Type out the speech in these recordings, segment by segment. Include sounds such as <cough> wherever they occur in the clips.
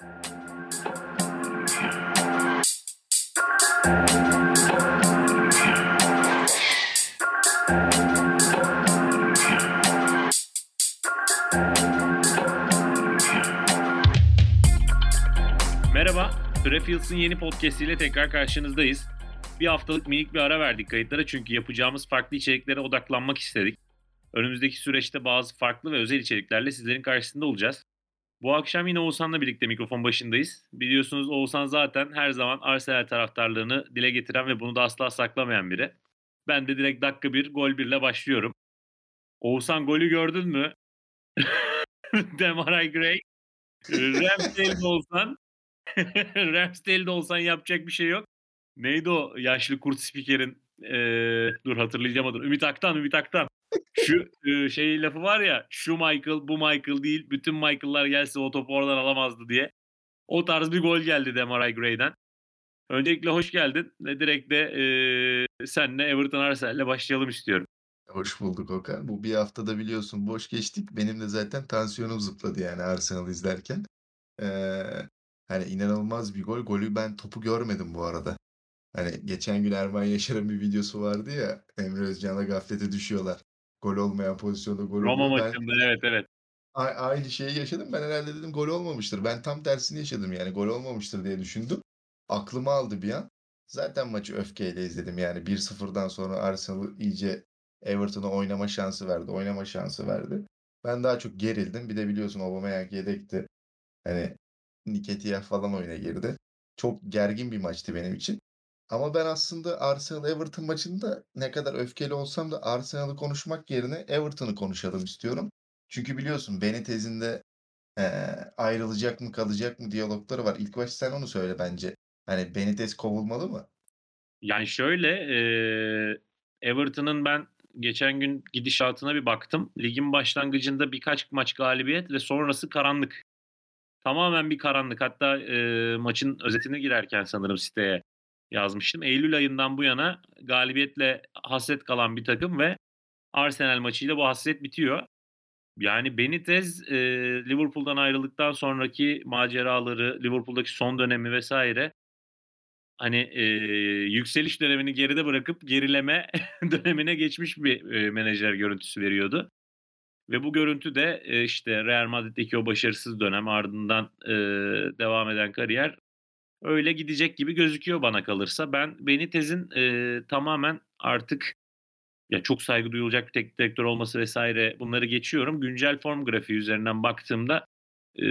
Merhaba, Prefields'ın yeni podcast ile tekrar karşınızdayız. Bir haftalık minik bir ara verdik kayıtlara çünkü yapacağımız farklı içeriklere odaklanmak istedik. Önümüzdeki süreçte bazı farklı ve özel içeriklerle sizlerin karşısında olacağız. Bu akşam yine Oğuzhan'la birlikte mikrofon başındayız. Biliyorsunuz Oğuzhan zaten her zaman Arsenal taraftarlığını dile getiren ve bunu da asla saklamayan biri. Ben de direkt dakika bir gol birle başlıyorum. Oğuzhan golü gördün mü? <laughs> Demaray Gray. Ramsdale'de olsan <laughs> Ramsdale'de olsan yapacak bir şey yok. Neydi o yaşlı kurt spikerin ee, dur hatırlayacağım adını. Ümit Aktan, Ümit Aktan. Şu e, şey lafı var ya şu Michael bu Michael değil bütün Michael'lar gelse o topu oradan alamazdı diye. O tarz bir gol geldi Demaray Gray'den. Öncelikle hoş geldin ve direkt de e, senle Everton Arsenal'le başlayalım istiyorum. Hoş bulduk Okan. Bu bir haftada biliyorsun boş geçtik. Benim de zaten tansiyonum zıpladı yani Arsenal izlerken. Ee, hani inanılmaz bir gol. Golü ben topu görmedim bu arada. Hani geçen gün Erman Yaşar'ın bir videosu vardı ya Emre Özcan'la gaflete düşüyorlar. Gol olmayan pozisyonda gol Roma oluyor. maçında evet evet. a- aynı şeyi yaşadım. Ben herhalde dedim gol olmamıştır. Ben tam tersini yaşadım yani gol olmamıştır diye düşündüm. Aklımı aldı bir an. Zaten maçı öfkeyle izledim yani 1-0'dan sonra Arsenal'ı iyice Everton'a oynama şansı verdi. Oynama şansı verdi. Ben daha çok gerildim. Bir de biliyorsun Aubameyang yedekti. Hani Nketiah falan oyuna girdi. Çok gergin bir maçtı benim için. Ama ben aslında Arsenal-Everton maçında ne kadar öfkeli olsam da Arsenal'ı konuşmak yerine Everton'ı konuşalım istiyorum. Çünkü biliyorsun Benitez'in de eee, ayrılacak mı kalacak mı diyalogları var. İlk başta sen onu söyle bence. Hani Benitez kovulmalı mı? Yani şöyle e, Everton'ın ben geçen gün gidişatına bir baktım. Ligin başlangıcında birkaç maç galibiyet ve sonrası karanlık. Tamamen bir karanlık. Hatta e, maçın özetine girerken sanırım siteye yazmıştım. Eylül ayından bu yana galibiyetle hasret kalan bir takım ve Arsenal maçıyla bu hasret bitiyor. Yani Benitez e, Liverpool'dan ayrıldıktan sonraki maceraları, Liverpool'daki son dönemi vesaire hani e, yükseliş dönemini geride bırakıp gerileme <laughs> dönemine geçmiş bir e, menajer görüntüsü veriyordu. Ve bu görüntü de e, işte Real Madrid'deki o başarısız dönem ardından e, devam eden kariyer öyle gidecek gibi gözüküyor bana kalırsa. Ben Benitez'in e, tamamen artık ya çok saygı duyulacak bir teknik direktör olması vesaire bunları geçiyorum. Güncel form grafiği üzerinden baktığımda e,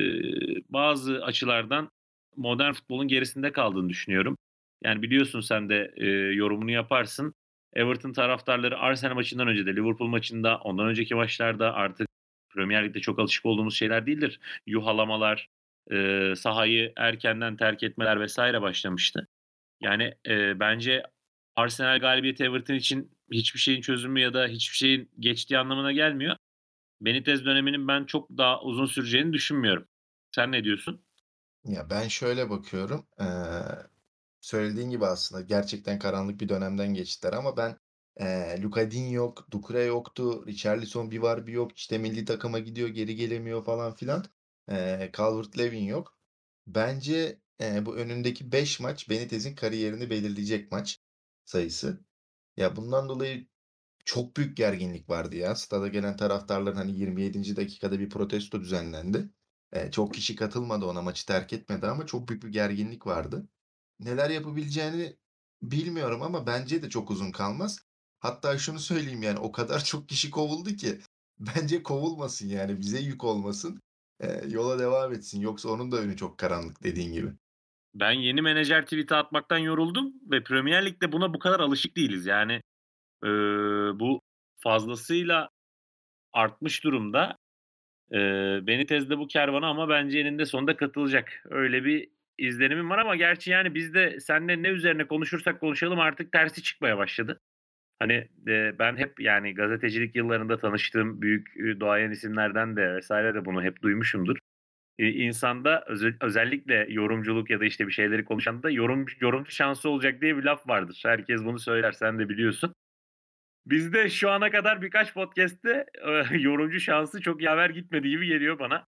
bazı açılardan modern futbolun gerisinde kaldığını düşünüyorum. Yani biliyorsun sen de e, yorumunu yaparsın. Everton taraftarları Arsenal maçından önce de Liverpool maçında ondan önceki maçlarda artık Premier Lig'de çok alışık olduğumuz şeyler değildir. Yuhalamalar, e, sahayı erkenden terk etmeler vesaire başlamıştı. Yani e, bence Arsenal galibiyeti Everton için hiçbir şeyin çözümü ya da hiçbir şeyin geçtiği anlamına gelmiyor. Benitez döneminin ben çok daha uzun süreceğini düşünmüyorum. Sen ne diyorsun? Ya ben şöyle bakıyorum. Eee, söylediğin gibi aslında gerçekten karanlık bir dönemden geçtiler ama ben eee Luka Digne yok, Doucouré yoktu, Richarlison bir var bir yok, işte milli takıma gidiyor geri gelemiyor falan filan. Eee Calvert-Lewin yok. Bence eee, bu önündeki 5 maç Benitez'in kariyerini belirleyecek maç sayısı. Ya bundan dolayı çok büyük gerginlik vardı ya. Stada gelen taraftarların hani 27. dakikada bir protesto düzenlendi. Eee, çok kişi katılmadı ona maçı terk etmedi ama çok büyük bir gerginlik vardı. Neler yapabileceğini bilmiyorum ama bence de çok uzun kalmaz. Hatta şunu söyleyeyim yani o kadar <laughs> çok kişi kovuldu ki bence kovulmasın yani bize yük olmasın. Eee, yola devam etsin. Yoksa onun da önü çok karanlık dediğin gibi. Ben yeni menajer tweet'i atmaktan yoruldum ve Premier Lig'de buna bu kadar alışık değiliz. Yani e, bu fazlasıyla artmış durumda. E, Benitez de bu kervana ama bence eninde sonunda katılacak. Öyle bir izlenimim var ama gerçi yani biz de seninle ne üzerine konuşursak konuşalım artık tersi çıkmaya başladı. Hani e, ben hep yani gazetecilik yıllarında tanıştığım büyük e, doğayan isimlerden de vesaire de bunu hep duymuşumdur. E, insanda özel, özellikle yorumculuk ya da işte bir şeyleri konuşanda yorum yorumcu şansı olacak diye bir laf vardır. Herkes bunu söyler sen de biliyorsun. Bizde şu ana kadar birkaç podcast'te e, yorumcu şansı çok yaver gitmedi gibi geliyor bana.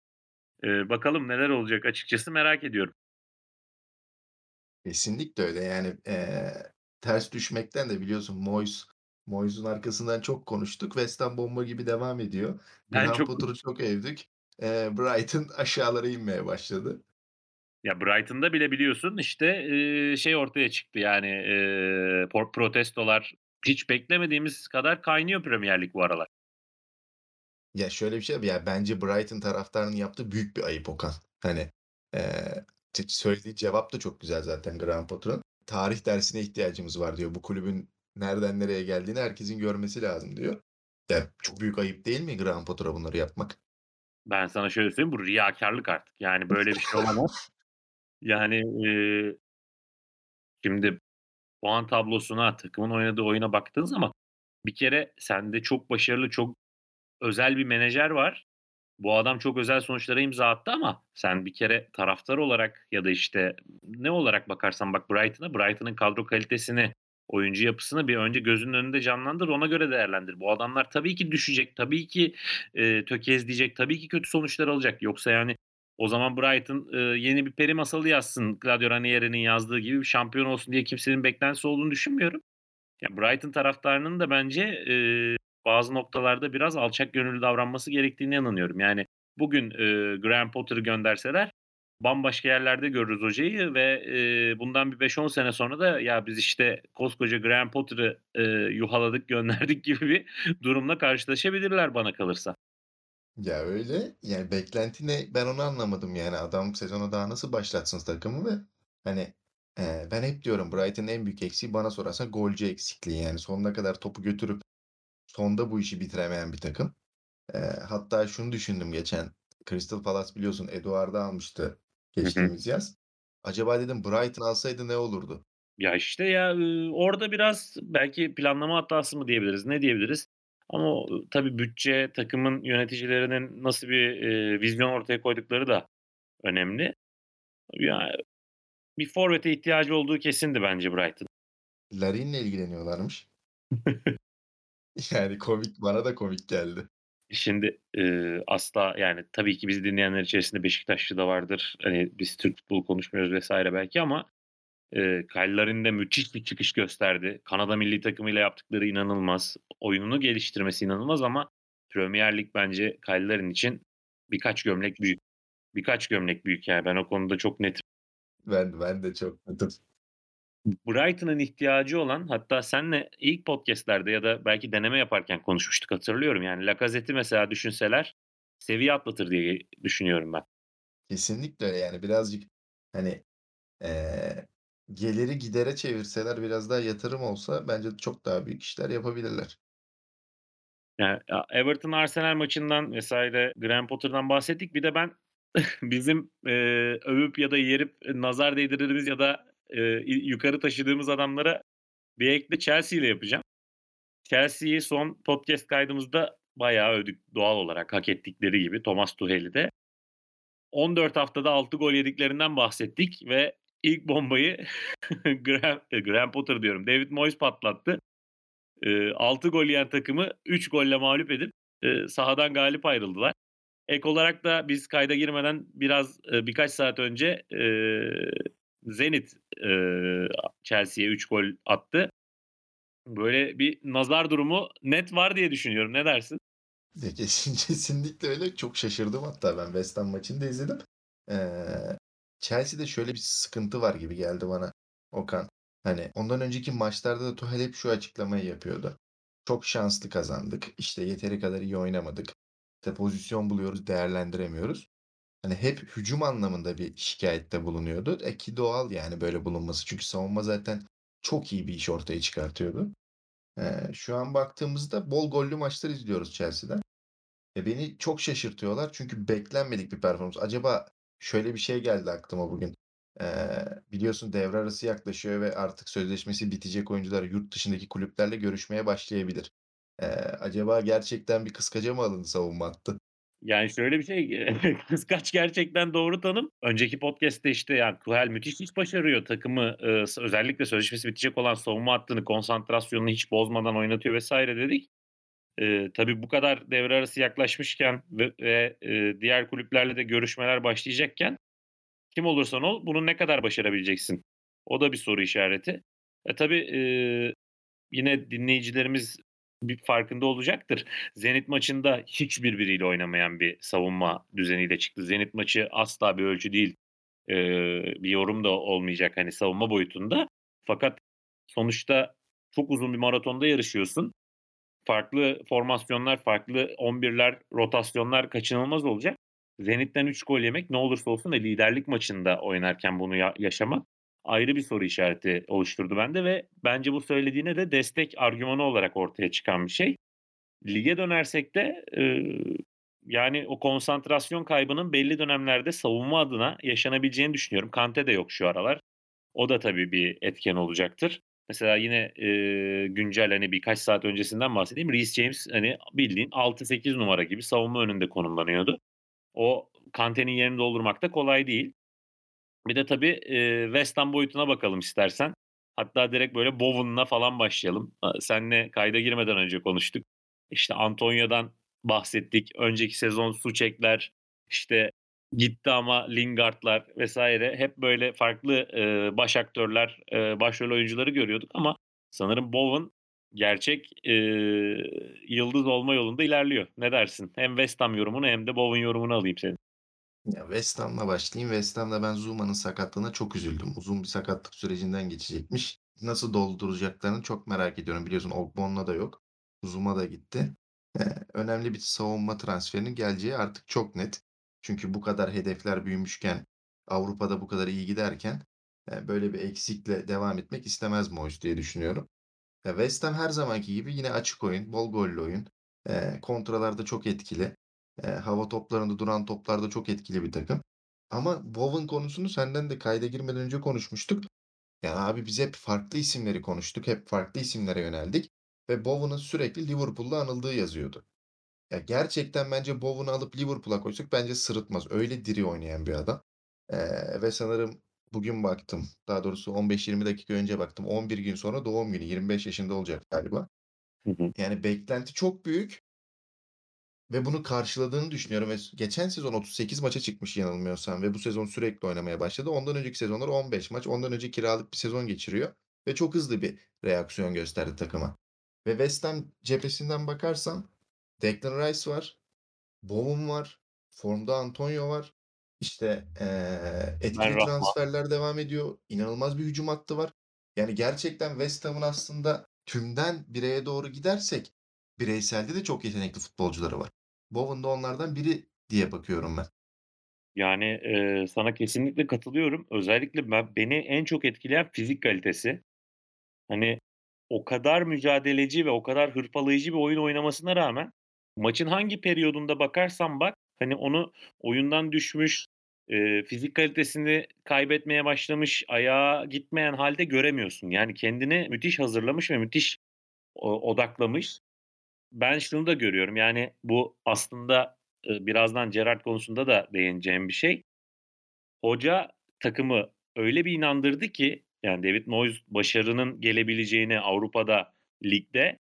Eee, bakalım neler olacak açıkçası merak ediyorum. Kesinlikle öyle. Yani, eee, ters düşmekten de biliyorsun Moyes Moyes'un arkasından çok konuştuk. West Ham bomba gibi devam ediyor. Ben Graham çok Potter'ı çok övdük. Eee, Brighton <laughs> aşağılara inmeye başladı. Ya Brighton'da bile biliyorsun işte, eee, şey ortaya çıktı yani, por protestolar hiç beklemediğimiz kadar kaynıyor Premier Lig bu aralar. Ya, şöyle bir şey ya, bence Brighton taraftarının yaptığı büyük bir ayıp Okan. Hani, t söylediği cevap da çok güzel zaten Graham Potter'ın. "Tarih dersine ihtiyacımız var." diyor. "Bu kulübün nereden nereye geldiğini herkesin görmesi lazım." diyor. Ya, çok büyük ayıp değil mi Graham Potter'a bunları yapmak? Ben sana şöyle söyleyeyim, bu riyakârlık artık. Yani böyle bir şey olamaz. <laughs> Yani, eee şimdi puan tablosuna, takımın oynadığı oyuna baktığın zaman bir kere sende çok başarılı, çok özel bir menajer var. Bu adam çok özel sonuçlara imza attı ama sen bir kere taraftar olarak ya da, işte, ne olarak bakarsan bak Brighton'a, Brighton'ın kadro kalitesini, oyuncu yapısını bir önce gözünün önünde canlandır, ona göre değerlendir. Bu adamlar tabii ki düşecek, tabii ki, eee, tökezleyecek, tabii ki kötü sonuçlar alacak. Yoksa, yani, o zaman Brighton, eee, yeni bir peri masalı yazsın, Claudio Ranieri'nin yazdığı gibi bir şampiyon olsun diye kimsenin beklentisi olduğunu düşünmüyorum. Ya, Brighton taraftarının da bence, eee, bazı noktalarda biraz alçak gönüllü davranması gerektiğine inanıyorum. Yani, bugün, eee, Graham Potter'ı gönderseler bambaşka yerlerde görürüz hocayı ve, eee, bundan bir 5-10 sene sonra da ya biz, işte, koskoca Graham Potter'ı, eee, yuhaladık, <laughs> gönderdik gibi bir durumla karşılaşabilirler bana kalırsa. Ya, öyle. Yani, beklenti ne? Ben onu anlamadım, yani. Adam sezona daha nasıl başlatsın takımı ve, hani, eee, ben hep diyorum Brighton'ın en büyük eksiği bana sorarsan golcü eksikliği. Yani, sonuna kadar topu götürüp sonda bu işi bitiremeyen bir takım. Eee, hatta şunu düşündüm geçen, Crystal Palace biliyorsun Eduard'ı almıştı. Geçtiğimiz yaz. Acaba dedim Brighton alsaydı ne olurdu? Ya, işte, ya, orada biraz belki planlama hatası mı diyebiliriz, ne diyebiliriz? Ama tabii bütçe, takımın yöneticilerinin nasıl bir, eee, vizyon ortaya koydukları da önemli. Ya, bir forvete ihtiyacı olduğu kesindi bence Brighton'ın. Larin'le ilgileniyorlarmış. <laughs> Yani, komik, bana da komik geldi. Şimdi, eee, asla, yani, tabii ki bizi dinleyenler içerisinde Beşiktaşlı da vardır. Hani, biz Türk futbolu konuşmuyoruz vs. belki ama, eee, Kyle Larin de müthiş bir çıkış gösterdi. Kanada millî takımıyla yaptıkları inanılmaz. Oyununu geliştirmesi inanılmaz ama Premier Lig bence Kyle Larin için birkaç gömlek büyük. Birkaç gömlek büyük yani. Ben o konuda çok netim. Ben ben de çok netim. Brighton'ın ihtiyacı olan hatta seninle ilk podcast'lerde ya da belki deneme yaparken konuşmuştuk hatırlıyorum. Yani Lacazette'i mesela düşünseler seviye atlatır diye düşünüyorum ben. Kesinlikle öyle. Yani, birazcık, hani, eee, geliri gidere çevirseler, biraz daha yatırım olsa bence çok daha büyük işler yapabilirler. Ya, a Everton Arsenal maçından vs. Graham Potter'dan bahsettik. Bir de ben <laughs> bizim, eee, övüp ya da yerip nazar değdirdiğimiz ya da, i yukarı taşıdığımız adamlara bir ek de Chelsea ile yapacağım. Chelsea'yi son podcast kaydımızda bayağı övdük doğal olarak hak ettikleri gibi Thomas Tuchel'i de. 14 haftada 6 gol yediklerinden bahsettik ve ilk bombayı <laughs> Graham Graham Potter diyorum, David Moyes patlattı. Eee, 6 gol yiyen takımı 3 golle mağlup edip, eee, sahadan galip ayrıldılar. Ek olarak da biz kayda girmeden biraz, eee, birkaç saat önce, eee, Zenit, eee, Chelsea'ye 3 gol attı. Böyle bir nazar durumu net var diye düşünüyorum. Ne dersin? Kesin <laughs> kesinlikle öyle. Çok şaşırdım hatta ben West Ham maçını da izledim. Eee, Chelsea'de şöyle bir sıkıntı var gibi geldi bana Okan. Hani, ondan önceki maçlarda da Tuchel hep şu açıklamayı yapıyordu. "Çok şanslı kazandık. İşte, yeteri kadar iyi oynamadık. İşte, pozisyon buluyoruz, değerlendiremiyoruz." Hani, hep hücum anlamında bir şikâyette bulunuyordu. E, ki doğal yani böyle bulunması. Çünkü savunma zaten çok iyi bir iş ortaya çıkartıyordu. Eee, şu an baktığımızda bol gollü maçlar izliyoruz Chelsea'den. E, beni çok şaşırtıyorlar çünkü beklenmedik bir performans. Acaba şöyle bir şey geldi aklıma bugün. Eee, biliyorsun devre arası yaklaşıyor ve artık sözleşmesi bitecek oyuncular yurt dışındaki kulüplerle görüşmeye başlayabilir. Eee, acaba gerçekten bir kıskaca mı alındı savunma hattı? Yani, şöyle bir şey, <laughs> kıskaç gerçekten doğru tanım. Önceki podcast'te, işte, yani, Tuchel müthiş iş başarıyor. Takımı, özellikle sözleşmesi bitecek olan savunma hattını, konsantrasyonunu hiç bozmadan oynatıyor vs. dedik. Eee, tabii bu kadar devre arası yaklaşmışken ve ve, eee, diğer kulüplerle de görüşmeler başlayacakken kim olursan ol bunu ne kadar başarabileceksin? O da bir soru işareti. E, tabii, eee, yine dinleyicilerimiz bir farkında olacaktır. Zenit maçında hiç birbiriyle oynamayan bir savunma düzeniyle çıktı. Zenit maçı asla bir ölçü değil. Eee, bir yorum da olmayacak, hani, savunma boyutunda. Fakat sonuçta çok uzun bir maratonda yarışıyorsun. Farklı formasyonlar, farklı 11'ler, rotasyonlar kaçınılmaz olacak. Zenit'ten 3 gol yemek ne olursa olsun ve liderlik maçında oynarken bunu ya yaşamak ayrı bir soru işareti oluşturdu bende ve bence bu söylediğine de destek argümanı olarak ortaya çıkan bir şey. Lige dönersek de, eee, yani o konsantrasyon kaybının belli dönemlerde savunma adına yaşanabileceğini düşünüyorum. Kante de yok şu aralar. O da tabii bir etken olacaktır. Mesela yine, eee, güncel, hani, birkaç saat öncesinden bahsedeyim. Reece James, hani, bildiğin 6-8 numara gibi savunma önünde konumlanıyordu. O Kante'nin yerini doldurmak da kolay değil. Bir de tabii, West Ham boyutuna bakalım istersen. Hatta direkt böyle Bowen'la falan başlayalım. Aaa, seninle kayda girmeden önce konuştuk. İşte Antonio'dan bahsettik. Önceki sezon Souček'ler, işte gitti ama Lingard'lar vs. hep böyle farklı, baş aktörler, eee, başrol oyuncuları görüyorduk ama sanırım Bowen gerçek, yıldız olma yolunda ilerliyor. Ne dersin? Hem West Ham yorumunu hem de Bowen yorumunu alayım senin. Ya, West Ham'la başlayayım. West Ham'da ben Zouma'nın sakatlığına çok üzüldüm. Uzun bir sakatlık sürecinden geçecekmiş. Nasıl dolduracaklarını çok merak ediyorum. Biliyorsun Ogbonna da yok. Zouma da gitti. Önemli bir savunma transferinin geleceği artık çok net. Çünkü bu kadar hedefler büyümüşken, Avrupa'da bu kadar iyi giderken, böyle bir eksikle devam etmek istemez Moyes diye düşünüyorum. West Ham her zamanki gibi yine açık oyun, bol gollü oyun. Eee, kontralarda çok etkili. Eee, hava toplarında, duran toplarda çok etkili bir takım. Ama Bowen konusunu senden de kayda girmeden önce konuşmuştuk. Ya, abi biz hep farklı isimleri konuştuk. Hep farklı isimlere yöneldik ve Bowen'ın sürekli Liverpool'la anıldığı yazıyordu. Ya, gerçekten bence Bowen'ı alıp Liverpool'a koysak bence sırıtmaz. Öyle diri oynayan bir adam. Eee, ve sanırım bugün baktım, daha doğrusu 15-20 dakika önce baktım. 11 gün sonra doğum günü. 25 yaşında olacak galiba. Hı hı. Yani beklenti çok büyük ve bunu karşıladığını düşünüyorum ve geçen sezon 38 maça çıkmış yanılmıyorsam ve bu sezon sürekli oynamaya başladı. Ondan önceki sezonlar 15 maç. Ondan önce kiralık bir sezon geçiriyor ve çok hızlı bir reaksiyon gösterdi takıma. Ve West Ham cephesinden bakarsam Declan Rice var, Bowen var, formda Antonio var. İşte, eee, etkili Benrahma. transferler devam ediyor. İnanılmaz bir hücum hattı var. Yani gerçekten West Ham'ın aslında tümden bireye doğru gidersek bireyselde de çok yetenekli futbolcuları var. Bowen da onlardan biri diye bakıyorum ben. Yani, eee, sana kesinlikle katılıyorum. Özellikle ben beni en çok etkileyen fizik kalitesi. Hani, o kadar mücadeleci ve o kadar hırpalayıcı bir oyun oynamasına rağmen maçın hangi periyodunda bakarsan bak, hani, onu oyundan düşmüş, eee, fizik kalitesini kaybetmeye başlamış, ayağa gitmeyen hâlde göremiyorsun. Yani kendini müthiş hazırlamış ve müthiş o odaklamış. Ben şunu da görüyorum, yani, bu aslında, birazdan Gerrard konusunda da değineceğim bir şey. Hoca takımı öyle bir inandırdı ki, yani, David Moyes başarının gelebileceğini Avrupa'da, ligde,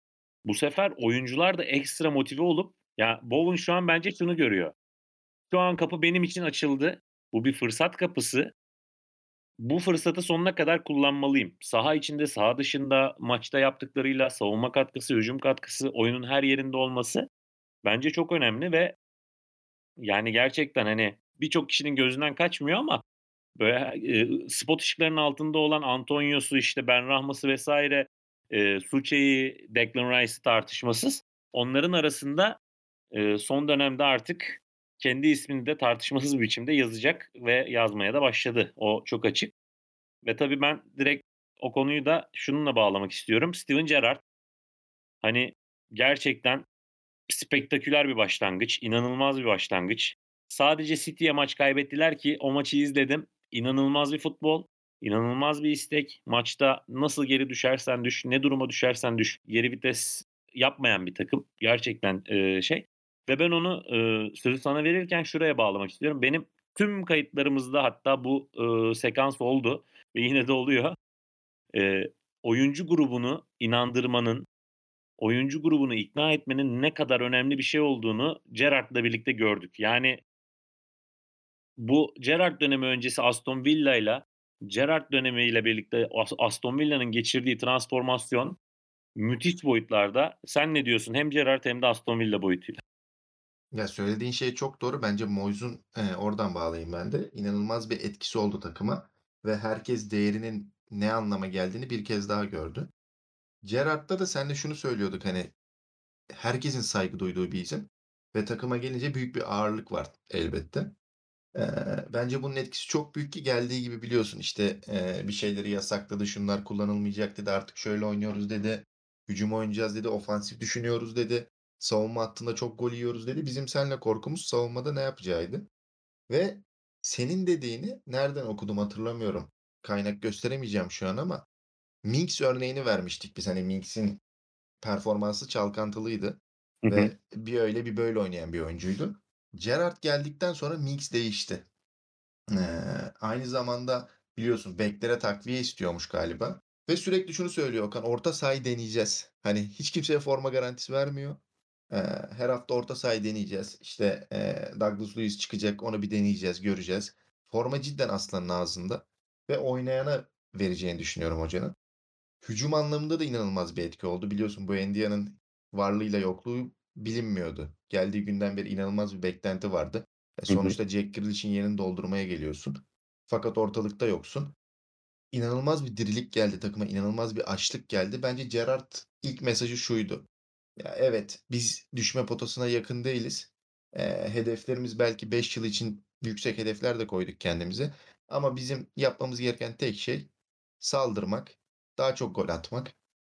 bu sefer oyuncular da ekstra motive olup ya, Bowen şu an bence şunu görüyor. Şu an kapı benim için açıldı. Bu bir fırsat kapısı. Bu fırsatı sonuna kadar kullanmalıyım. Saha içinde, saha dışında, maçta yaptıklarıyla savunma katkısı, hücum katkısı, oyunun her yerinde olması bence çok önemli ve yani, gerçekten, hani, birçok kişinin gözünden kaçmıyor ama böyle, eee, spot ışıklarının altında olan Antonio'su, işte, Benrahma'sı vs. eee, Souček'i, Declan Rice'ı tartışmasız. Onların arasında, eee, son dönemde artık kendi ismini de tartışmasız bir biçimde yazacak ve yazmaya da başladı. O çok açık ve tabii ben direkt o konuyu da şununla bağlamak istiyorum. Steven Gerrard hani, gerçekten spektaküler bir başlangıç, inanılmaz bir başlangıç. Sadece City'ye maç kaybettiler ki o maçı izledim. İnanılmaz bir futbol, inanılmaz bir istek. Maçta nasıl geri düşersen düş, ne duruma düşersen düş, geri vites yapmayan bir takım. Gerçekten, eee, şey ve ben onu, ııı, sözü sana verirken şuraya bağlamak istiyorum. Benim tüm kayıtlarımızda hatta bu, ııı, sekans oldu ve yine de oluyor. Eee, oyuncu grubunu inandırmanın oyuncu grubunu ikna etmenin ne kadar önemli bir şey olduğunu Gerrard'la birlikte gördük. Yani bu Gerrard dönemi öncesi Aston Villa'yla Gerrard dönemiyle birlikte Aston Villa'nın geçirdiği transformasyon müthiş boyutlarda. Sen ne diyorsun hem Gerrard hem de Aston Villa boyutuyla? Ya söylediğin şey çok doğru. Bence Moyes'un e, oradan bağlayayım ben de. İnanılmaz bir etkisi oldu takıma ve herkes değerinin ne anlama geldiğini bir kez daha gördü. Gerrard'da da seninle şunu söylüyorduk hani herkesin saygı duyduğu bir isim ve takıma gelince büyük bir ağırlık var elbette. Ee, bence bunun etkisi çok büyük ki geldiği gibi biliyorsun işte e, bir şeyleri yasakladı, şunlar kullanılmayacak dedi, artık şöyle oynuyoruz dedi, hücum oynayacağız dedi, ofansif düşünüyoruz dedi, savunma hattında çok gol yiyoruz dedi. Bizim seninle korkumuz savunmada ne yapacağıydı. Ve senin dediğini nereden okudum hatırlamıyorum. Kaynak gösteremeyeceğim şu an ama Minks örneğini vermiştik biz. Hani Minks'in performansı çalkantılıydı Hı hı. ve bir öyle bir böyle oynayan bir oyuncuydu. Gerrard geldikten sonra Minks değişti. Ee, aynı zamanda biliyorsun beklere takviye istiyormuş galiba. Ve sürekli şunu söylüyor Okan orta sahayı deneyeceğiz. Hani hiç kimseye forma garantisi vermiyor. Her hafta orta sahayı deneyeceğiz. İşte e, Douglas Luiz çıkacak onu bir deneyeceğiz göreceğiz. Forma cidden aslanın ağzında. Ve oynayana vereceğini düşünüyorum hocanın. Hücum anlamında da inanılmaz bir etki oldu. Biliyorsun bu Endia'nın varlığıyla yokluğu bilinmiyordu. Geldiği günden beri inanılmaz bir beklenti vardı. E sonuçta Jack Grealish'in yerini doldurmaya geliyorsun. Fakat ortalıkta yoksun. İnanılmaz bir dirilik geldi takıma, inanılmaz bir açlık geldi. Bence Gerrard ilk mesajı şuydu. Ya evet biz düşme potasına yakın değiliz. E, hedeflerimiz belki 5 yıl için yüksek hedefler de koyduk kendimize. Ama bizim yapmamız gereken tek şey saldırmak, daha çok gol atmak,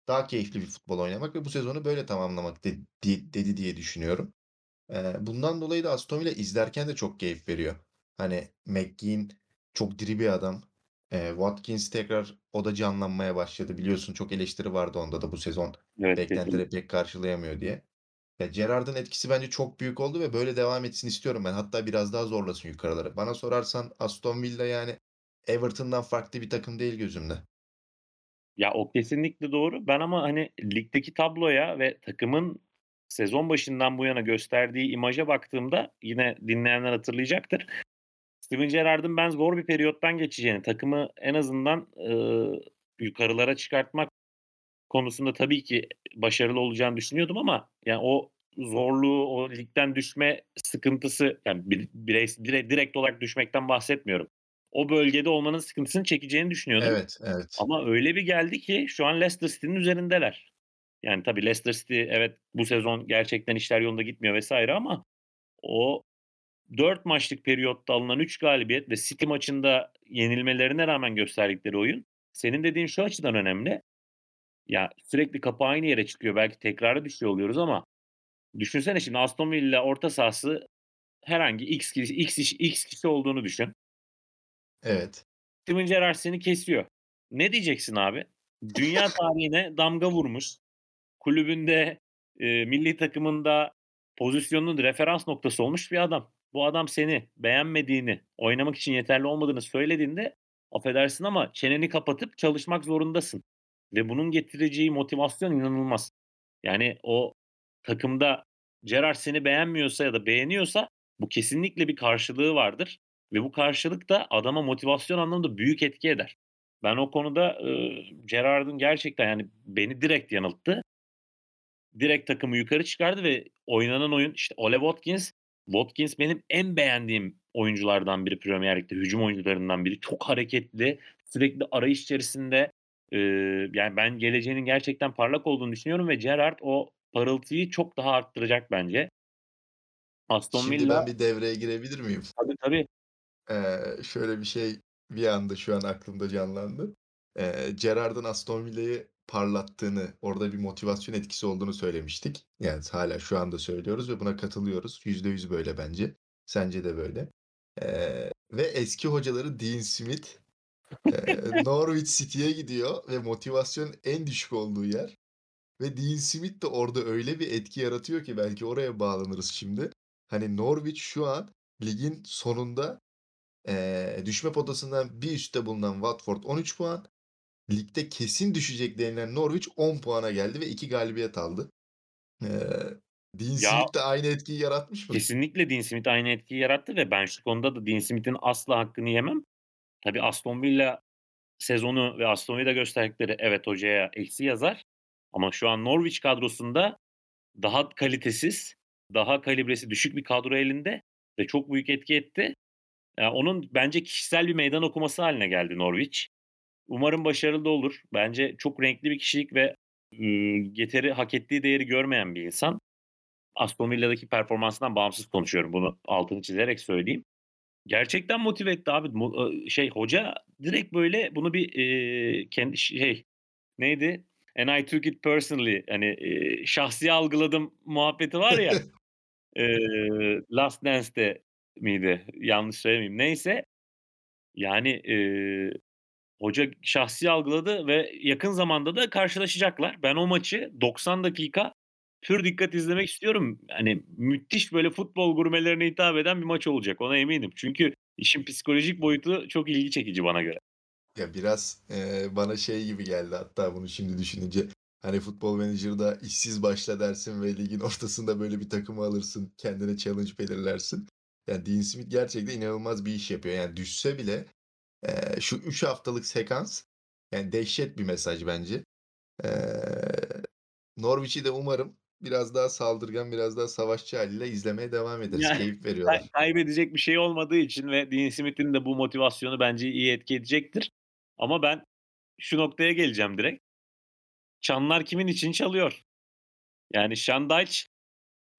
daha keyifli bir futbol oynamak ve bu sezonu böyle tamamlamak de, di- dedi diye düşünüyorum. Ee, bundan dolayı da Aston Villa izlerken de çok keyif veriyor. Hani McGinn çok diri bir adam. Ee, Watkins tekrar o da canlanmaya başladı. Biliyorsun çok eleştiri vardı onda da bu sezon. Evet, Beklentileri pek karşılayamıyor diye. Ya Gerrard'ın etkisi bence çok büyük oldu ve böyle devam etsin istiyorum ben. Hatta biraz daha zorlasın yukarıları. Bana sorarsan Aston Villa yani Everton'dan farklı bir takım değil gözümde. Ya o kesinlikle doğru. Ben ama hani ligdeki tabloya ve takımın sezon başından bu yana gösterdiği imaja baktığımda yine dinleyenler hatırlayacaktır. Steven Gerrard'ın ben zor bir periyottan geçeceğini, takımı en azından e, yukarılara çıkartmak konusunda tabii ki başarılı olacağını düşünüyordum ama yani o zorluğu, o ligden düşme sıkıntısı yani birey, direkt, direkt olarak düşmekten bahsetmiyorum. O bölgede olmanın sıkıntısını çekeceğini düşünüyordum. Evet, evet. Ama öyle bir geldi ki şu an Leicester City'nin üzerindeler. Yani tabii Leicester City evet bu sezon gerçekten işler yolunda gitmiyor vesaire ama o 4 maçlık periyotta alınan 3 galibiyet ve City maçında yenilmelerine rağmen gösterdikleri oyun senin dediğin şu açıdan önemli. Ya sürekli kapı aynı yere çıkıyor. Belki tekrarı düşüyor oluyoruz ama düşünsene şimdi Aston Villa orta sahası herhangi X kişi, X, X kişi olduğunu düşün. Evet. Steven Gerrard seni kesiyor. Ne diyeceksin abi? Dünya <laughs> tarihine damga vurmuş. Kulübünde, e, milli takımında pozisyonunun referans noktası olmuş bir adam. Bu adam seni beğenmediğini, oynamak için yeterli olmadığını söylediğinde affedersin ama çeneni kapatıp çalışmak zorundasın. Ve bunun getireceği motivasyon inanılmaz. Yani o takımda Gerrard seni beğenmiyorsa ya da beğeniyorsa bu kesinlikle bir karşılığı vardır. Ve bu karşılık da adama motivasyon anlamında büyük etki eder. Ben o konuda e, Gerrard'ın gerçekten yani beni direkt yanılttı. Direkt takımı yukarı çıkardı ve oynanan oyun işte Ole Watkins Watkins benim en beğendiğim oyunculardan biri Premier Lig'de. Hücum oyuncularından biri. Çok hareketli. Sürekli arayış içerisinde. Ee, yani ben geleceğinin gerçekten parlak olduğunu düşünüyorum ve Gerrard o parıltıyı çok daha arttıracak bence. Aston Şimdi Villa... ben bir devreye girebilir miyim? Tabii tabii. Ee, şöyle bir şey bir anda şu an aklımda canlandı. Ee, Gerrard'ın Aston Villa'yı parlattığını, orada bir motivasyon etkisi olduğunu söylemiştik. Yani hala şu anda söylüyoruz ve buna katılıyoruz. %100 böyle bence. Sence de böyle. Ee, ve eski hocaları Dean Smith Norwich City'ye gidiyor ve motivasyon en düşük olduğu yer. Ve Dean Smith de orada öyle bir etki yaratıyor ki belki oraya bağlanırız şimdi. Hani Norwich şu an ligin sonunda e, düşme potasından bir üstte bulunan Watford 13 puan. Ligde kesin düşecek denilen Norwich 10 puana geldi ve 2 galibiyet aldı. Eee, Dean Ya Smith de aynı etkiyi yaratmış mı? Kesinlikle Dean Smith aynı etkiyi yarattı ve ben şu konuda da Dean Smith'in asla hakkını yemem. Tabii Aston Villa sezonu ve Aston Villa gösterdikleri evet hocaya eksi yazar. Ama şu an Norwich kadrosunda daha kalitesiz, daha kalibresi düşük bir kadro elinde ve çok büyük etki etti. Ya onun bence kişisel bir meydan okuması haline geldi Norwich. Umarım başarılı olur. Bence çok renkli bir kişilik ve ııı, yeteri hak ettiği değeri görmeyen bir insan. Aston Villa'daki performansından bağımsız konuşuyorum. Bunu altını çizerek söyleyeyim. Gerçekten motive etti abi. Şey hoca direkt böyle bunu bir, eee, kendi şey neydi? "And I took it personally" hani, eee, şahsi algıladım muhabbeti var ya, <laughs> eee, Last Dance'te miydi? Yanlış söylemeyeyim. Neyse. Yani, eee, hoca şahsi algıladı ve yakın zamanda da karşılaşacaklar. Ben o maçı 90 dakika pür dikkat izlemek istiyorum. Hani müthiş böyle futbol gurmelerine hitap eden bir maç olacak. Ona eminim. Çünkü işin psikolojik boyutu çok ilgi çekici bana göre. Ya biraz, eee, bana şey gibi geldi hatta bunu şimdi düşününce. Hani Football Manager'da işsiz başla dersin ve ligin ortasında böyle bir takımı alırsın, kendine challenge belirlersin. Ya Dean Smith gerçekten inanılmaz bir iş yapıyor. Yani düşse bile, eee, şu 3 haftalık sekans yani dehşet bir mesaj bence. Eee, Norwich'i de umarım biraz daha saldırgan, biraz daha savaşçı hâliyle izlemeye devam ederiz. Yani Keyif veriyorlar. kaybedecek bir şey olmadığı için ve Dean Smith'in de bu motivasyonu bence iyi etki edecektir. Ama ben şu noktaya geleceğim direkt. Çanlar kimin için çalıyor? Yani Dyche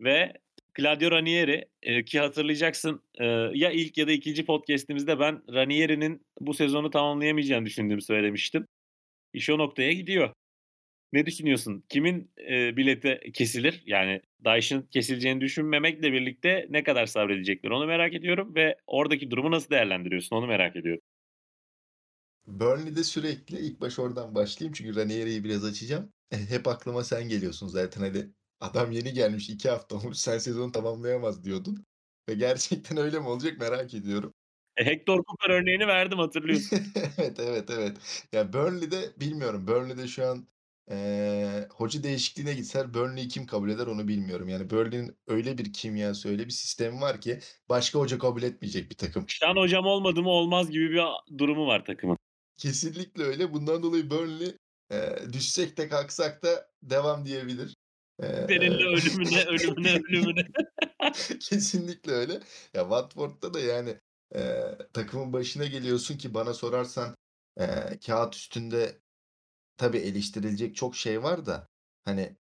ve Claudio Ranieri, eee, ki hatırlayacaksın, eee, ya ilk ya da 2'nci podcast'imizde ben Ranieri'nin bu sezonu tamamlayamayacağını düşündüğümü söylemiştim. İş o noktaya gidiyor. Ne düşünüyorsun? Kimin, eee, bileti kesilir? Yani Dyche'ın kesileceğini düşünmemekle birlikte ne kadar sabredecekler onu merak ediyorum ve oradaki durumu nasıl değerlendiriyorsun onu merak ediyorum. Burnley'de sürekli ilk başta oradan başlayayım çünkü Ranieri'yi biraz açacağım. Eee, hep aklıma sen geliyorsun zaten hani adam yeni gelmiş 2 hafta olmuş sen sezonu tamamlayamaz diyordun ve gerçekten öyle mi olacak merak ediyorum. E, Hector Cooper örneğini verdim hatırlıyorsun. <laughs> Evet, evet, evet. Ya Burnley'de bilmiyorum. Burnley'de şu an, eee, hoca değişikliğine gitseler Burnley'i kim kabul eder onu bilmiyorum. Yani Burnley'nin öyle bir kimyası, öyle bir sistemi var ki başka hoca kabul etmeyecek bir takım. Şan hocam olmadı mı olmaz gibi bir durumu var takımın. Kesinlikle öyle. Bundan dolayı Burnley, eee, düşsek de kalksak da devam diyebilir. Eee Seninle ölümüne, <laughs> ölümüne, ölümüne. Kesinlikle öyle. Ya Watford'da da yani, eee, takımın başına geliyorsun ki bana sorarsan, eee, kâğıt üstünde tabii eleştirilecek çok şey var da hani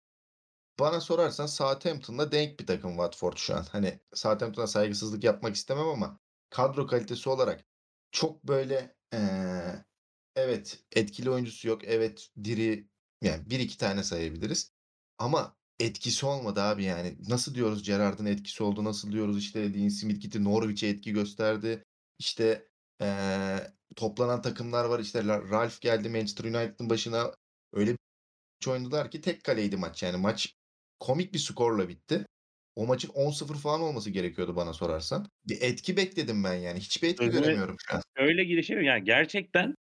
bana sorarsan Southampton'la denk bir takım Watford şu an. Hani Southampton'a saygısızlık yapmak istemem ama kadro kalitesi olarak çok böyle, eee, evet etkili oyuncusu yok, evet diri yani 1-2 tane sayabiliriz ama etkisi olmadı abi yani. Nasıl diyoruz Gerrard'ın etkisi oldu, nasıl diyoruz işte Dean Smith gitti Norwich'e etki gösterdi. İşte, eee, toplanan takımlar var işte Ralph geldi Manchester United'ın başına öyle bir oynadılar ki tek kaleydi maç yani maç komik bir skorla bitti. O maçın 10-0 falan olması gerekiyordu bana sorarsan. Bir etki bekledim ben yani. Hiçbir etki Sözüne göremiyorum şu an. öyle girişemiyorum. Yani gerçekten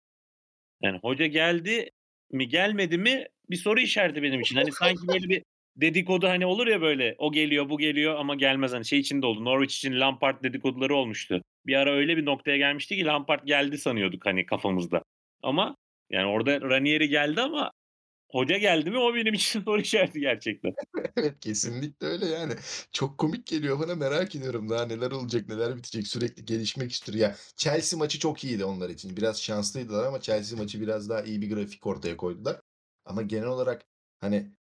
yani hoca geldi mi gelmedi mi bir soru işareti benim için. Hani sanki böyle bir dedikodu hani olur ya böyle o geliyor bu geliyor ama gelmez. Hani şey için de oldu Norwich için Lampard dedikoduları olmuştu. Bir ara öyle bir noktaya gelmişti ki Lampard geldi sanıyorduk hani kafamızda. Ama yani orada Ranieri geldi ama hoca geldi mi o benim için <laughs> soru işareti gerçekten. <laughs> Evet, kesinlikle öyle yani. Çok komik geliyor bana merak ediyorum daha neler olacak, neler bitecek sürekli gelişmek istiyor. Ya Chelsea maçı çok iyiydi onlar için. Biraz şanslıydılar ama Chelsea maçı biraz daha iyi bir grafik ortaya koydular. Ama genel olarak hani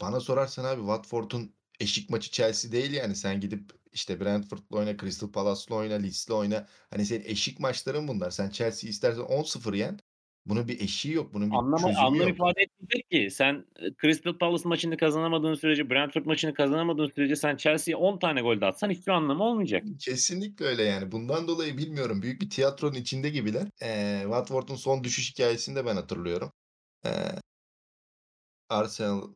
bana sorarsan abi Watford'un eşik maçı Chelsea değil yani. Sen gidip işte Brentford'la oyna, Crystal Palace'la oyna, Leeds'le oyna. Hani senin eşik maçların bunlar. Sen Chelsea'yi istersen 10-0 yen. Bunun bir eşiği yok. Bunun bir Anlama çözümü anlam yok. ifade etmeyecek ki. Sen, eee, Crystal Palace maçını kazanamadığın sürece, Brentford maçını kazanamadığın sürece sen Chelsea'ye 10 tane gol de atsan hiçbir anlamı olmayacak. Kesinlikle öyle yani. Bundan dolayı bilmiyorum büyük bir tiyatronun içinde gibiler. Eee, Watford'un son düşüş hikâyesini de ben hatırlıyorum. Eee Arsenal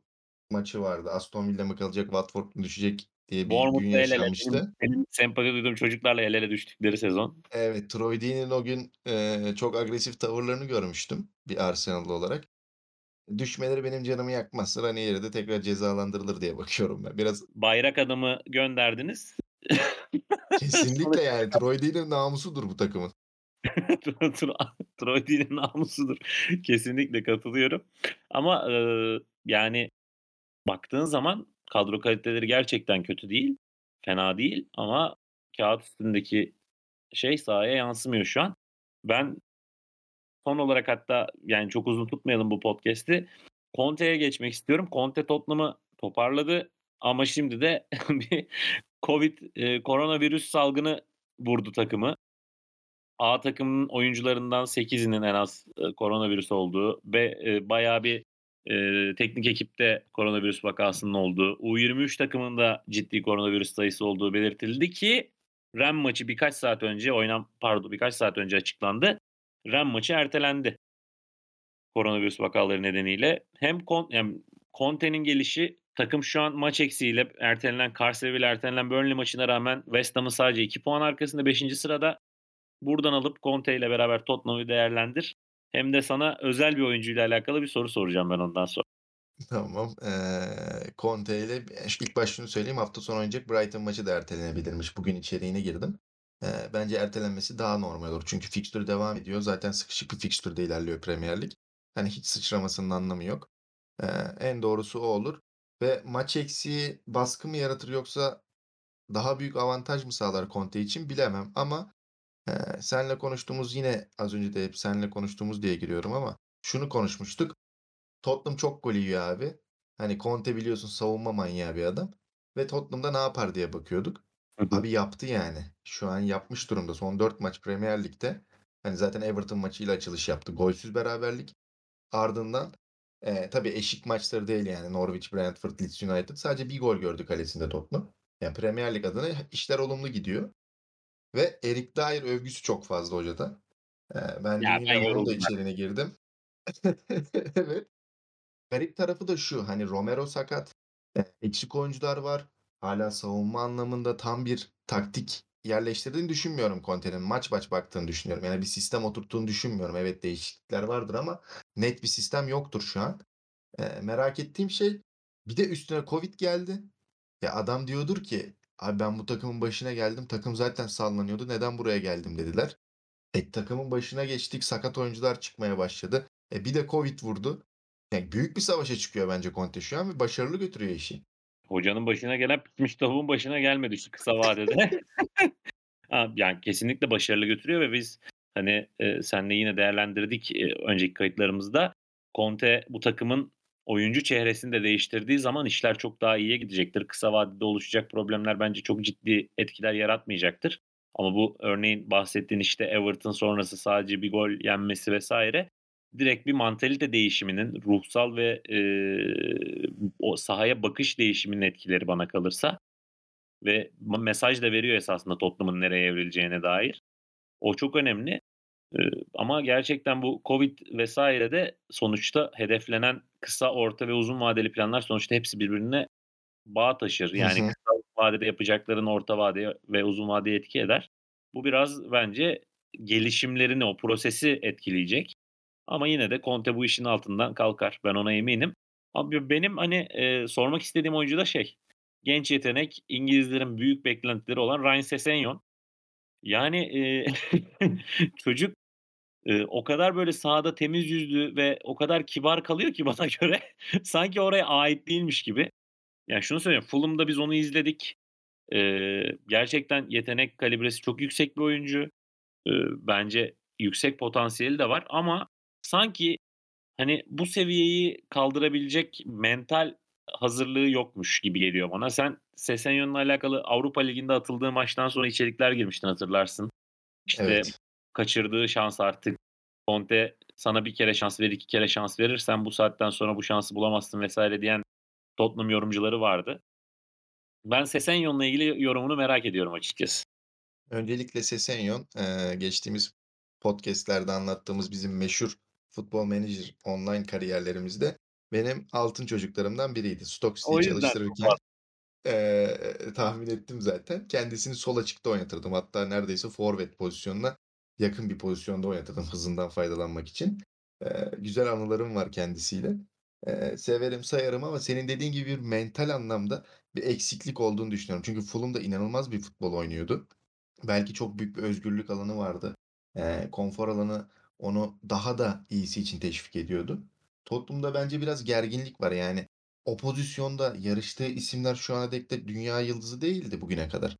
maçı vardı. Aston Villa mı kalacak, Watford mu düşecek? diye bir gün Bournemouth'la el ele. Benim, yaşanmıştı. benim sempati duyduğum çocuklarla el ele düştükleri sezon. Evet, Troy Deeney'in o gün, eee, çok agresif tavırlarını görmüştüm bir Arsenal'lı olarak. Düşmeleri benim canımı yakmaz. Ranieri de tekrar cezalandırılır diye bakıyorum ben. Biraz Bayrak adamı gönderdiniz. <laughs> Kesinlikle yani Troy Deeney namusudur bu takımın. <laughs> Tro Tro Troy Deeney namusudur. Kesinlikle katılıyorum. Ama, eee, yani baktığın zaman kadro kaliteleri gerçekten kötü değil, fena değil ama kağıt üstündeki şey sahaya yansımıyor şu an. Ben son olarak hatta yani çok uzun tutmayalım bu podcast'i. Conte'ye geçmek istiyorum. Conte Tottenham'ı toparladı ama şimdi de <laughs> bir Covid, eee, koronavirüs salgını vurdu takımı. A takımının oyuncularından 8'inin en az, eee, koronavirüs olduğu ve, eee, bayağı bir, eee, teknik ekipte koronavirüs vakasının olduğu, U23 takımında ciddi koronavirüs sayısı olduğu belirtildi ki Rennes maçı birkaç saat önce oynan pardon birkaç saat önce açıklandı. Rennes maçı ertelendi. Koronavirüs vakaları nedeniyle. Hem kon hem Conte'nin gelişi takım şu an maç eksiğiyle ertelenen Cardiff ertelenen Burnley maçına rağmen West Ham'ın sadece 2 puan arkasında 5. sırada. Buradan alıp Conte ile beraber Tottenham'ı değerlendir. Hem de sana özel bir oyuncuyla alakalı bir soru soracağım ben ondan sonra. Tamam. Eee, Conte ile ilk başta şunu söyleyeyim. Hafta sonu oynayacak Brighton maçı da ertelenebilirmiş. Bugün içeriğine girdim. Eee, bence ertelenmesi daha normal olur. Çünkü fikstür devam ediyor. Zaten sıkışık bir fikstürde ilerliyor Premier Lig. Hani hiç sıçramasının anlamı yok. Eee, en doğrusu o olur. Ve maç eksiği baskı mı yaratır yoksa daha büyük avantaj mı sağlar Conte için bilemem ama eee seninle konuştuğumuz yine az önce de hep seninle konuştuğumuz diye giriyorum ama şunu konuşmuştuk. Tottenham çok gol yiyor abi. Hani Conte biliyorsun savunma manyağı bir adam ve Tottenham'da ne yapar diye bakıyorduk. Abi yaptı yani. Şu an yapmış durumda. Son 4 maç Premier Lig'de. Hani zaten Everton maçıyla açılış yaptı. Golsüz beraberlik. Ardından eee tabii eşik maçları değil yani Norwich, Brentford, Leeds United. Sadece bir gol gördü kalesinde Tottenham. Yani Premier Lig adına işler olumlu gidiyor. Ve Eric Dier övgüsü çok fazla hocada. Ben Ya dün ben yine onun da içeriğine girdim. <laughs> Evet. Garip tarafı da şu. Hani Romero sakat. Eee, eksik oyuncular var. Hâlâ savunma anlamında tam bir taktik yerleştirdiğini düşünmüyorum Conte'nin. Maç maç baktığını düşünüyorum. Yani bir sistem oturttuğunu düşünmüyorum. Evet değişiklikler vardır ama net bir sistem yoktur şu an. Merak ettiğim şey bir de üstüne Covid geldi. Ya adam diyordur ki abi ben bu takımın başına geldim. Takım zaten sallanıyordu. Neden buraya geldim dediler. E takımın başına geçtik. Sakat oyuncular çıkmaya başladı. E bir de Covid vurdu. Yani büyük bir savaşa çıkıyor bence Conte şu an ve başarılı götürüyor işi. Hocanın başına gelen pişmiş tavuğun başına gelmedi şu kısa vadede. <laughs> Yani kesinlikle başarılı götürüyor ve biz hani, eee, seninle yine değerlendirdik, eee, önceki kayıtlarımızda. Conte bu takımın oyuncu çehresini de değiştirdiği zaman işler çok daha iyiye gidecektir. Kısa vadede oluşacak problemler bence çok ciddi etkiler yaratmayacaktır. Ama bu örneğin bahsettiğin, işte, Everton sonrası sadece bir gol yenmesi vs. direkt bir mantalite değişiminin, ruhsal ve, eee, o sahaya bakış değişiminin etkileri bana kalırsa ve mesaj da veriyor esasında Tottenham'ın nereye evrileceğine dair. O çok önemli. Ama gerçekten bu Covid vs. de sonuçta hedeflenen kısa, orta ve uzun vadeli planlar sonuçta hepsi birbirine bağ taşır. Hı Yani hı. kısa vadede yapacakların orta vadeye ve uzun vadeye etki eder. Bu biraz bence gelişimlerini, o prosesi etkileyecek. Ama yine de Conte bu işin altından kalkar. Ben ona eminim. Abi benim, hani, eee, sormak istediğim oyuncu da şey, genç yetenek, İngilizlerin büyük beklentileri olan Ryan Sessegnon. Yani, eee, <laughs> çocuk, eee, o kadar böyle sahada temiz yüzlü ve o kadar kibar kalıyor ki <laughs> bana göre sanki oraya ait değilmiş gibi. Yani şunu söyleyeyim, Fulham'da biz onu izledik. Eee, gerçekten yetenek kalibresi çok yüksek bir oyuncu. Eee, bence yüksek potansiyeli de var ama sanki, hani, bu seviyeyi kaldırabilecek mental hazırlığı yokmuş gibi geliyor bana. Sen Sessegnon'la alakalı Avrupa Ligi'nde atıldığı maçtan sonra içerikler girmiştin hatırlarsın. İşte, Evet. Kaçırdığı şans artık Conte sana 1 kere şans verir, 2 kere şans verir, sen bu saatten sonra bu şansı bulamazsın vs. diyen Tottenham yorumcuları vardı. Ben Sessegnon'la ilgili yorumunu merak ediyorum açıkçası. Öncelikle Sessegnon, eee, geçtiğimiz podcast'lerde anlattığımız bizim meşhur Football Manager online kariyerlerimizde benim altın çocuklarımdan biriydi. Stoke O City'yi çalıştırırken. Eee, tahmin ettim zaten. Kendisini sol açıkta oynatırdım. Hatta neredeyse forvet pozisyonuna yakın bir pozisyonda oynatırdım hızından faydalanmak için. Eee, güzel anılarım var kendisiyle. Eee, severim sayarım ama senin dediğin gibi bir mental anlamda bir eksiklik olduğunu düşünüyorum. Çünkü Fulham'da inanılmaz bir futbol oynuyordu. Belki çok büyük bir özgürlük alanı vardı. Eee, konfor alanı onu daha da iyisi için teşvik ediyordu. Tottenham'da bence biraz gerginlik var yani. O pozisyonda yarıştığı isimler şu ana dek de dünya yıldızı değildi bugüne kadar.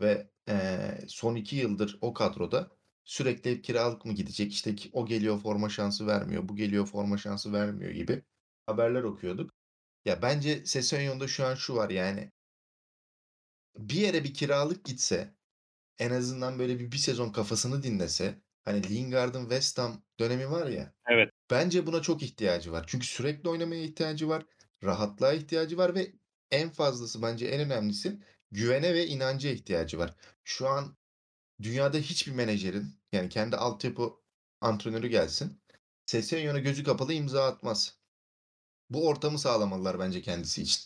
Ve eee, son iki yıldır o kadroda sürekli hep kiralık mı gidecek? İşte ki- o geliyor forma şansı vermiyor, bu geliyor forma şansı vermiyor gibi haberler okuyorduk. Ya bence Sessegnon'da şu an şu var yani bir yere bir kiralık gitse en azından böyle bir, bir sezon kafasını dinlese hani Lingard'ın West Ham dönemi var ya Evet. bence buna çok ihtiyacı var. Çünkü sürekli oynamaya ihtiyacı var. Rahatlığa ihtiyacı var ve en fazlası bence en önemlisi güvene ve inanca ihtiyacı var. Şu an dünyada hiçbir menajerin yani kendi altyapı antrenörü gelsin. Sessegnon'a gözü kapalı imza atmaz. Bu ortamı sağlamalılar bence kendisi için.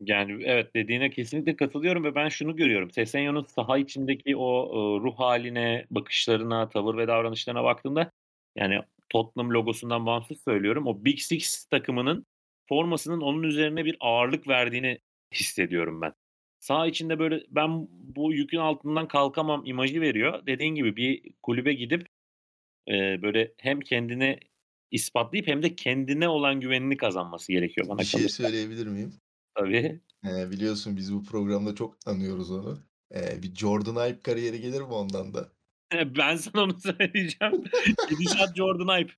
Yani evet dediğine kesinlikle katılıyorum ve ben şunu görüyorum. Sessegno'nun saha içindeki o e, ruh haline, bakışlarına, tavır ve davranışlarına baktığımda yani Tottenham logosundan bağımsız söylüyorum. O Big Six takımının formasının onun üzerine bir ağırlık verdiğini hissediyorum ben. Saha içinde böyle ben bu yükün altından kalkamam imajı veriyor. Dediğin gibi bir kulübe gidip e, böyle hem kendini ispatlayıp hem de kendine olan güvenini kazanması gerekiyor bana Bir şey kalırsa. söyleyebilir miyim? Tabii. Eee, biliyorsun biz bu programda çok anıyoruz onu. Eee, bir Jordan Ibe kariyeri gelir mi ondan da? <laughs> Ben sana onu söyleyeceğim. Gidişat Jordan Ibe.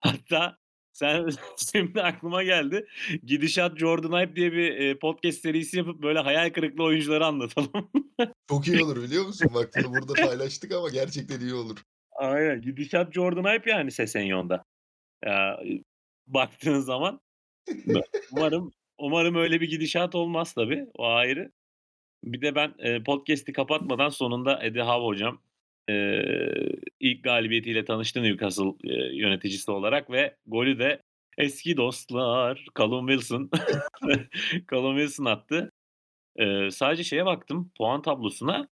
Hatta sen <laughs> şimdi aklıma geldi. Gidişat Jordan Ibe diye bir, eee, podcast serisi yapıp böyle hayal kırıklığı oyuncuları anlatalım. <laughs> Çok iyi olur biliyor musun? Bak bunu burada paylaştık ama gerçekten iyi olur. Aynen. Gidişat Jordan Ibe yani Sessegnon'da. Ya, baktığın zaman. <laughs> Umarım umarım öyle bir gidişat olmaz tabii. O ayrı. Bir de ben, eee, podcast'i kapatmadan sonunda Eddie Howe hocam, eee, ilk galibiyetiyle tanıştı Newcastle, eee, yöneticisi olarak ve golü de eski dostlar Callum Wilson <laughs> <laughs> Callum Wilson attı. Eee, sadece şeye baktım, puan tablosuna.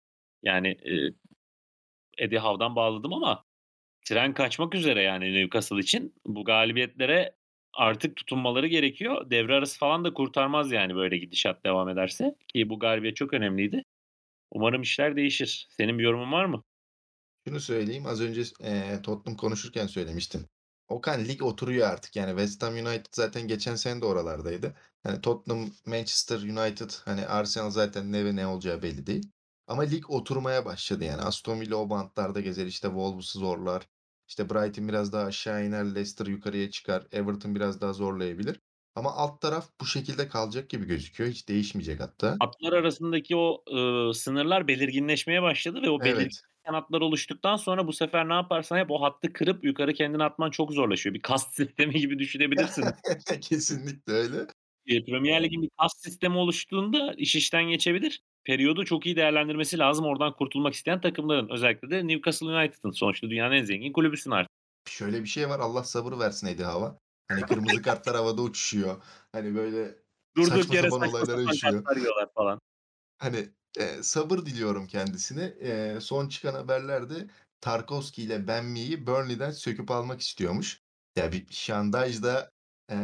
Yani, eee, Eddie Howe'dan bağladım ama tren kaçmak üzere yani Newcastle için. Bu galibiyetlere artık tutunmaları gerekiyor. Devre arası falan da kurtarmaz yani böyle gidişat devam ederse ki bu galibiyet çok önemliydi. Umarım işler değişir. Senin bir yorumun var mı? Şunu söyleyeyim, az önce eee, Tottenham konuşurken söylemiştim. Okan lig oturuyor artık. Yani West Ham United zaten geçen sene de oralardaydı. Hani Tottenham, Manchester United, hani Arsenal zaten ne ve ne olacağı belli değil. Ama lig oturmaya başladı yani. Aston Villa o bantlarda gezer, işte Wolves'u zorlar. İşte Brighton biraz daha aşağı iner, Leicester yukarıya çıkar, Everton biraz daha zorlayabilir. Ama alt taraf bu şekilde kalacak gibi gözüküyor. Hiç değişmeyecek hatta. Hatlar arasındaki o, ııı, sınırlar belirginleşmeye başladı ve o belirgin Evet. Kanatlar oluştuktan sonra bu sefer ne yaparsan yap o hattı kırıp yukarı kendini atman çok zorlaşıyor. Bir kast sistemi gibi düşünebilirsin. <laughs> Kesinlikle öyle. Eee, Premier Lig'in bir kast sistemi oluştuğunda iş işten geçebilir. Periyodu çok iyi değerlendirmesi lazım oradan kurtulmak isteyen takımların. Özellikle de Newcastle United'ın. Sonuçta dünyanın en zengin kulübüsün artık. Şöyle bir şey var. Allah sabır versin Eddie Howe'a. Hani kırmızı kartlar havada uçuşuyor. Hani böyle Durduk saçma yere sapan saçma olaylar sapan falan. Hani, eee, sabır diliyorum kendisine. Eee, son çıkan haberlerde Tarkowski ile Ben Mee'yi Burnley'den söküp almak istiyormuş. Ya bir Şandaj da eee,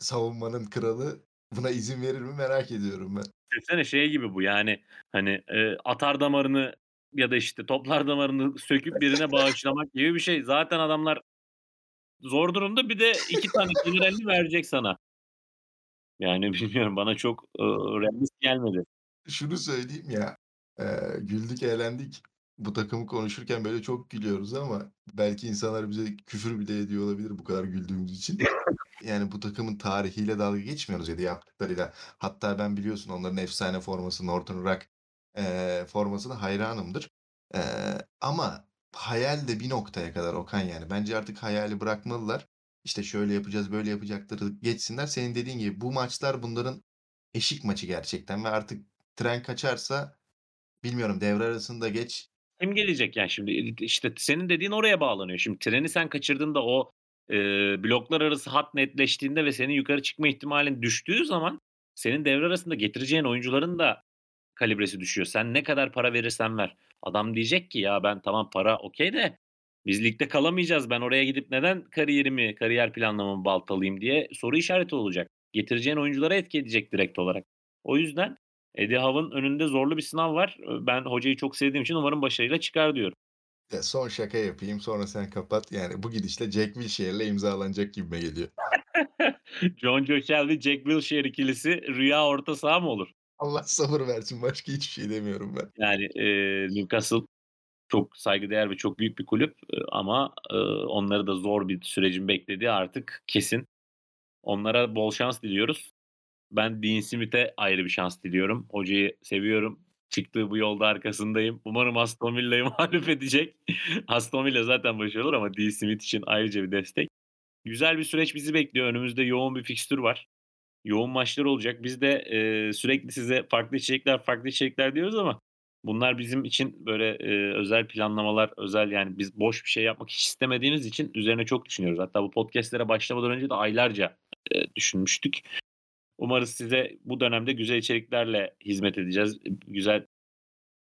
savunmanın kralı buna izin verir mi merak ediyorum ben. Düşünsene şey gibi bu yani hani, eee, atar damarını ya da işte toplar damarını söküp birine bağışlamak gibi bir şey. Zaten adamlar zor durumda bir de 2 tane generalini verecek sana. Yani <laughs> bilmiyorum bana çok, ııı, realist gelmedi. Şunu söyleyeyim ya, eee, güldük eğlendik. Bu takımı konuşurken böyle çok gülüyoruz ama belki insanlar bize küfür bile ediyor olabilir bu kadar güldüğümüz için. Yani bu takımın tarihiyle dalga geçmiyoruz ya da yaptıklarıyla. Hatta ben biliyorsun onların efsane forması Northern Rock, eee, formasına hayranımdır. Eee, ama hayal de bir noktaya kadar Okan yani. Bence artık hayali bırakmalılar. İşte şöyle yapacağız, böyle yapacakları geçsinler. Senin dediğin gibi bu maçlar bunların eşik maçı gerçekten ve artık tren kaçarsa bilmiyorum devre arasında geç Kim gelecek yani şimdi? İşte senin dediğin oraya bağlanıyor. Şimdi treni sen kaçırdığında o, eee, bloklar arası hat netleştiğinde ve senin yukarı çıkma ihtimalin düştüğü zaman senin devre arasında getireceğin oyuncuların da kalibresi düşüyor. Sen ne kadar para verirsen ver. Adam diyecek ki ya ben tamam para okey de biz ligde kalamayacağız. Ben oraya gidip neden kariyerimi, kariyer planlamamı baltalayayım diye soru işareti olacak. Getireceğin oyunculara etki edecek direkt olarak. O yüzden Eddie Howe'ın önünde zorlu bir sınav var. Ben hocayı çok sevdiğim için umarım başarıyla çıkar diyorum. Ya son şaka yapayım sonra sen kapat. Yani bu gidişle Jack Wilshere'le imzalanacak gibime geliyor. <laughs> John Joe Shelby, Jack Wilshere ikilisi rüya orta saha mı olur? Allah sabır versin. Başka hiçbir şey demiyorum ben. Yani e, Newcastle çok saygıdeğer ve çok büyük bir kulüp ama e, onları da zor bir sürecin beklediği artık kesin. Onlara bol şans diliyoruz. Ben Dean Smith'e ayrı bir şans diliyorum. Hocayı seviyorum. Çıktığı bu yolda arkasındayım. Umarım Aston Villa'yı <laughs> mağlup edecek. Aston Villa zaten başarılı olur ama Dean Smith için ayrıca bir destek. Güzel bir süreç bizi bekliyor. Önümüzde yoğun bir fikstür var. Yoğun maçlar olacak. Biz de e, sürekli size farklı içerikler, farklı içerikler diyoruz ama bunlar bizim için böyle e, özel planlamalar, özel yani biz boş bir şey yapmak hiç istemediğimiz için üzerine çok düşünüyoruz. Hatta bu podcastlere başlamadan önce de aylarca e, düşünmüştük. Umarız size bu dönemde güzel içeriklerle hizmet edeceğiz. Güzel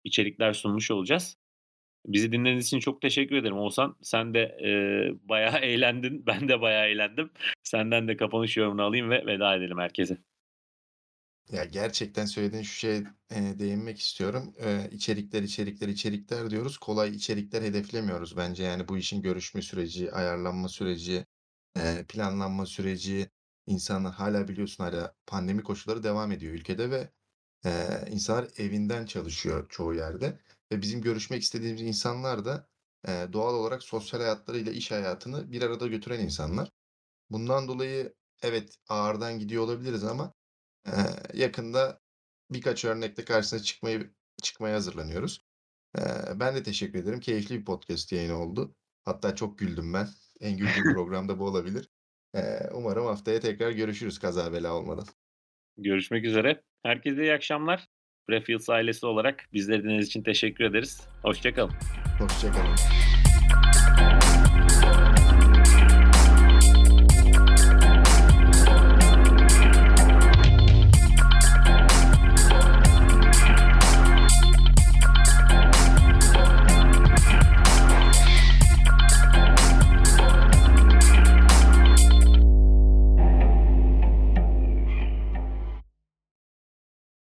içerikler sunmuş olacağız. Bizi dinlediğiniz için çok teşekkür ederim Oğuzhan. Sen de e, bayağı <laughs> eğlendin. Ben de bayağı eğlendim. Senden de kapanış yorumunu alayım ve veda edelim herkese. Ya gerçekten söylediğin şu şeye e, değinmek istiyorum. E, içerikler, içerikler, içerikler diyoruz. Kolay içerikler hedeflemiyoruz bence. Yani bu işin görüşme süreci, ayarlanma süreci, e, planlanma süreci, insanlar hala biliyorsun hala pandemi koşulları devam ediyor ülkede ve e, insanlar evinden çalışıyor çoğu yerde. Ve bizim görüşmek istediğimiz insanlar da e, doğal olarak sosyal hayatlarıyla iş hayatını bir arada götüren insanlar. Bundan dolayı evet ağırdan gidiyor olabiliriz ama e, yakında birkaç örnekte karşısına çıkmayı çıkmaya hazırlanıyoruz. E, ben de teşekkür ederim. Keyifli bir podcast yayını oldu. Hatta çok güldüm ben. En güldüğüm <laughs> programda bu olabilir. Umarım haftaya tekrar görüşürüz kaza bela olmadan. Görüşmek üzere. Herkese iyi akşamlar. Prefields ailesi olarak bizleri dinlediğiniz için teşekkür ederiz. Hoşçakalın. Hoşçakalın.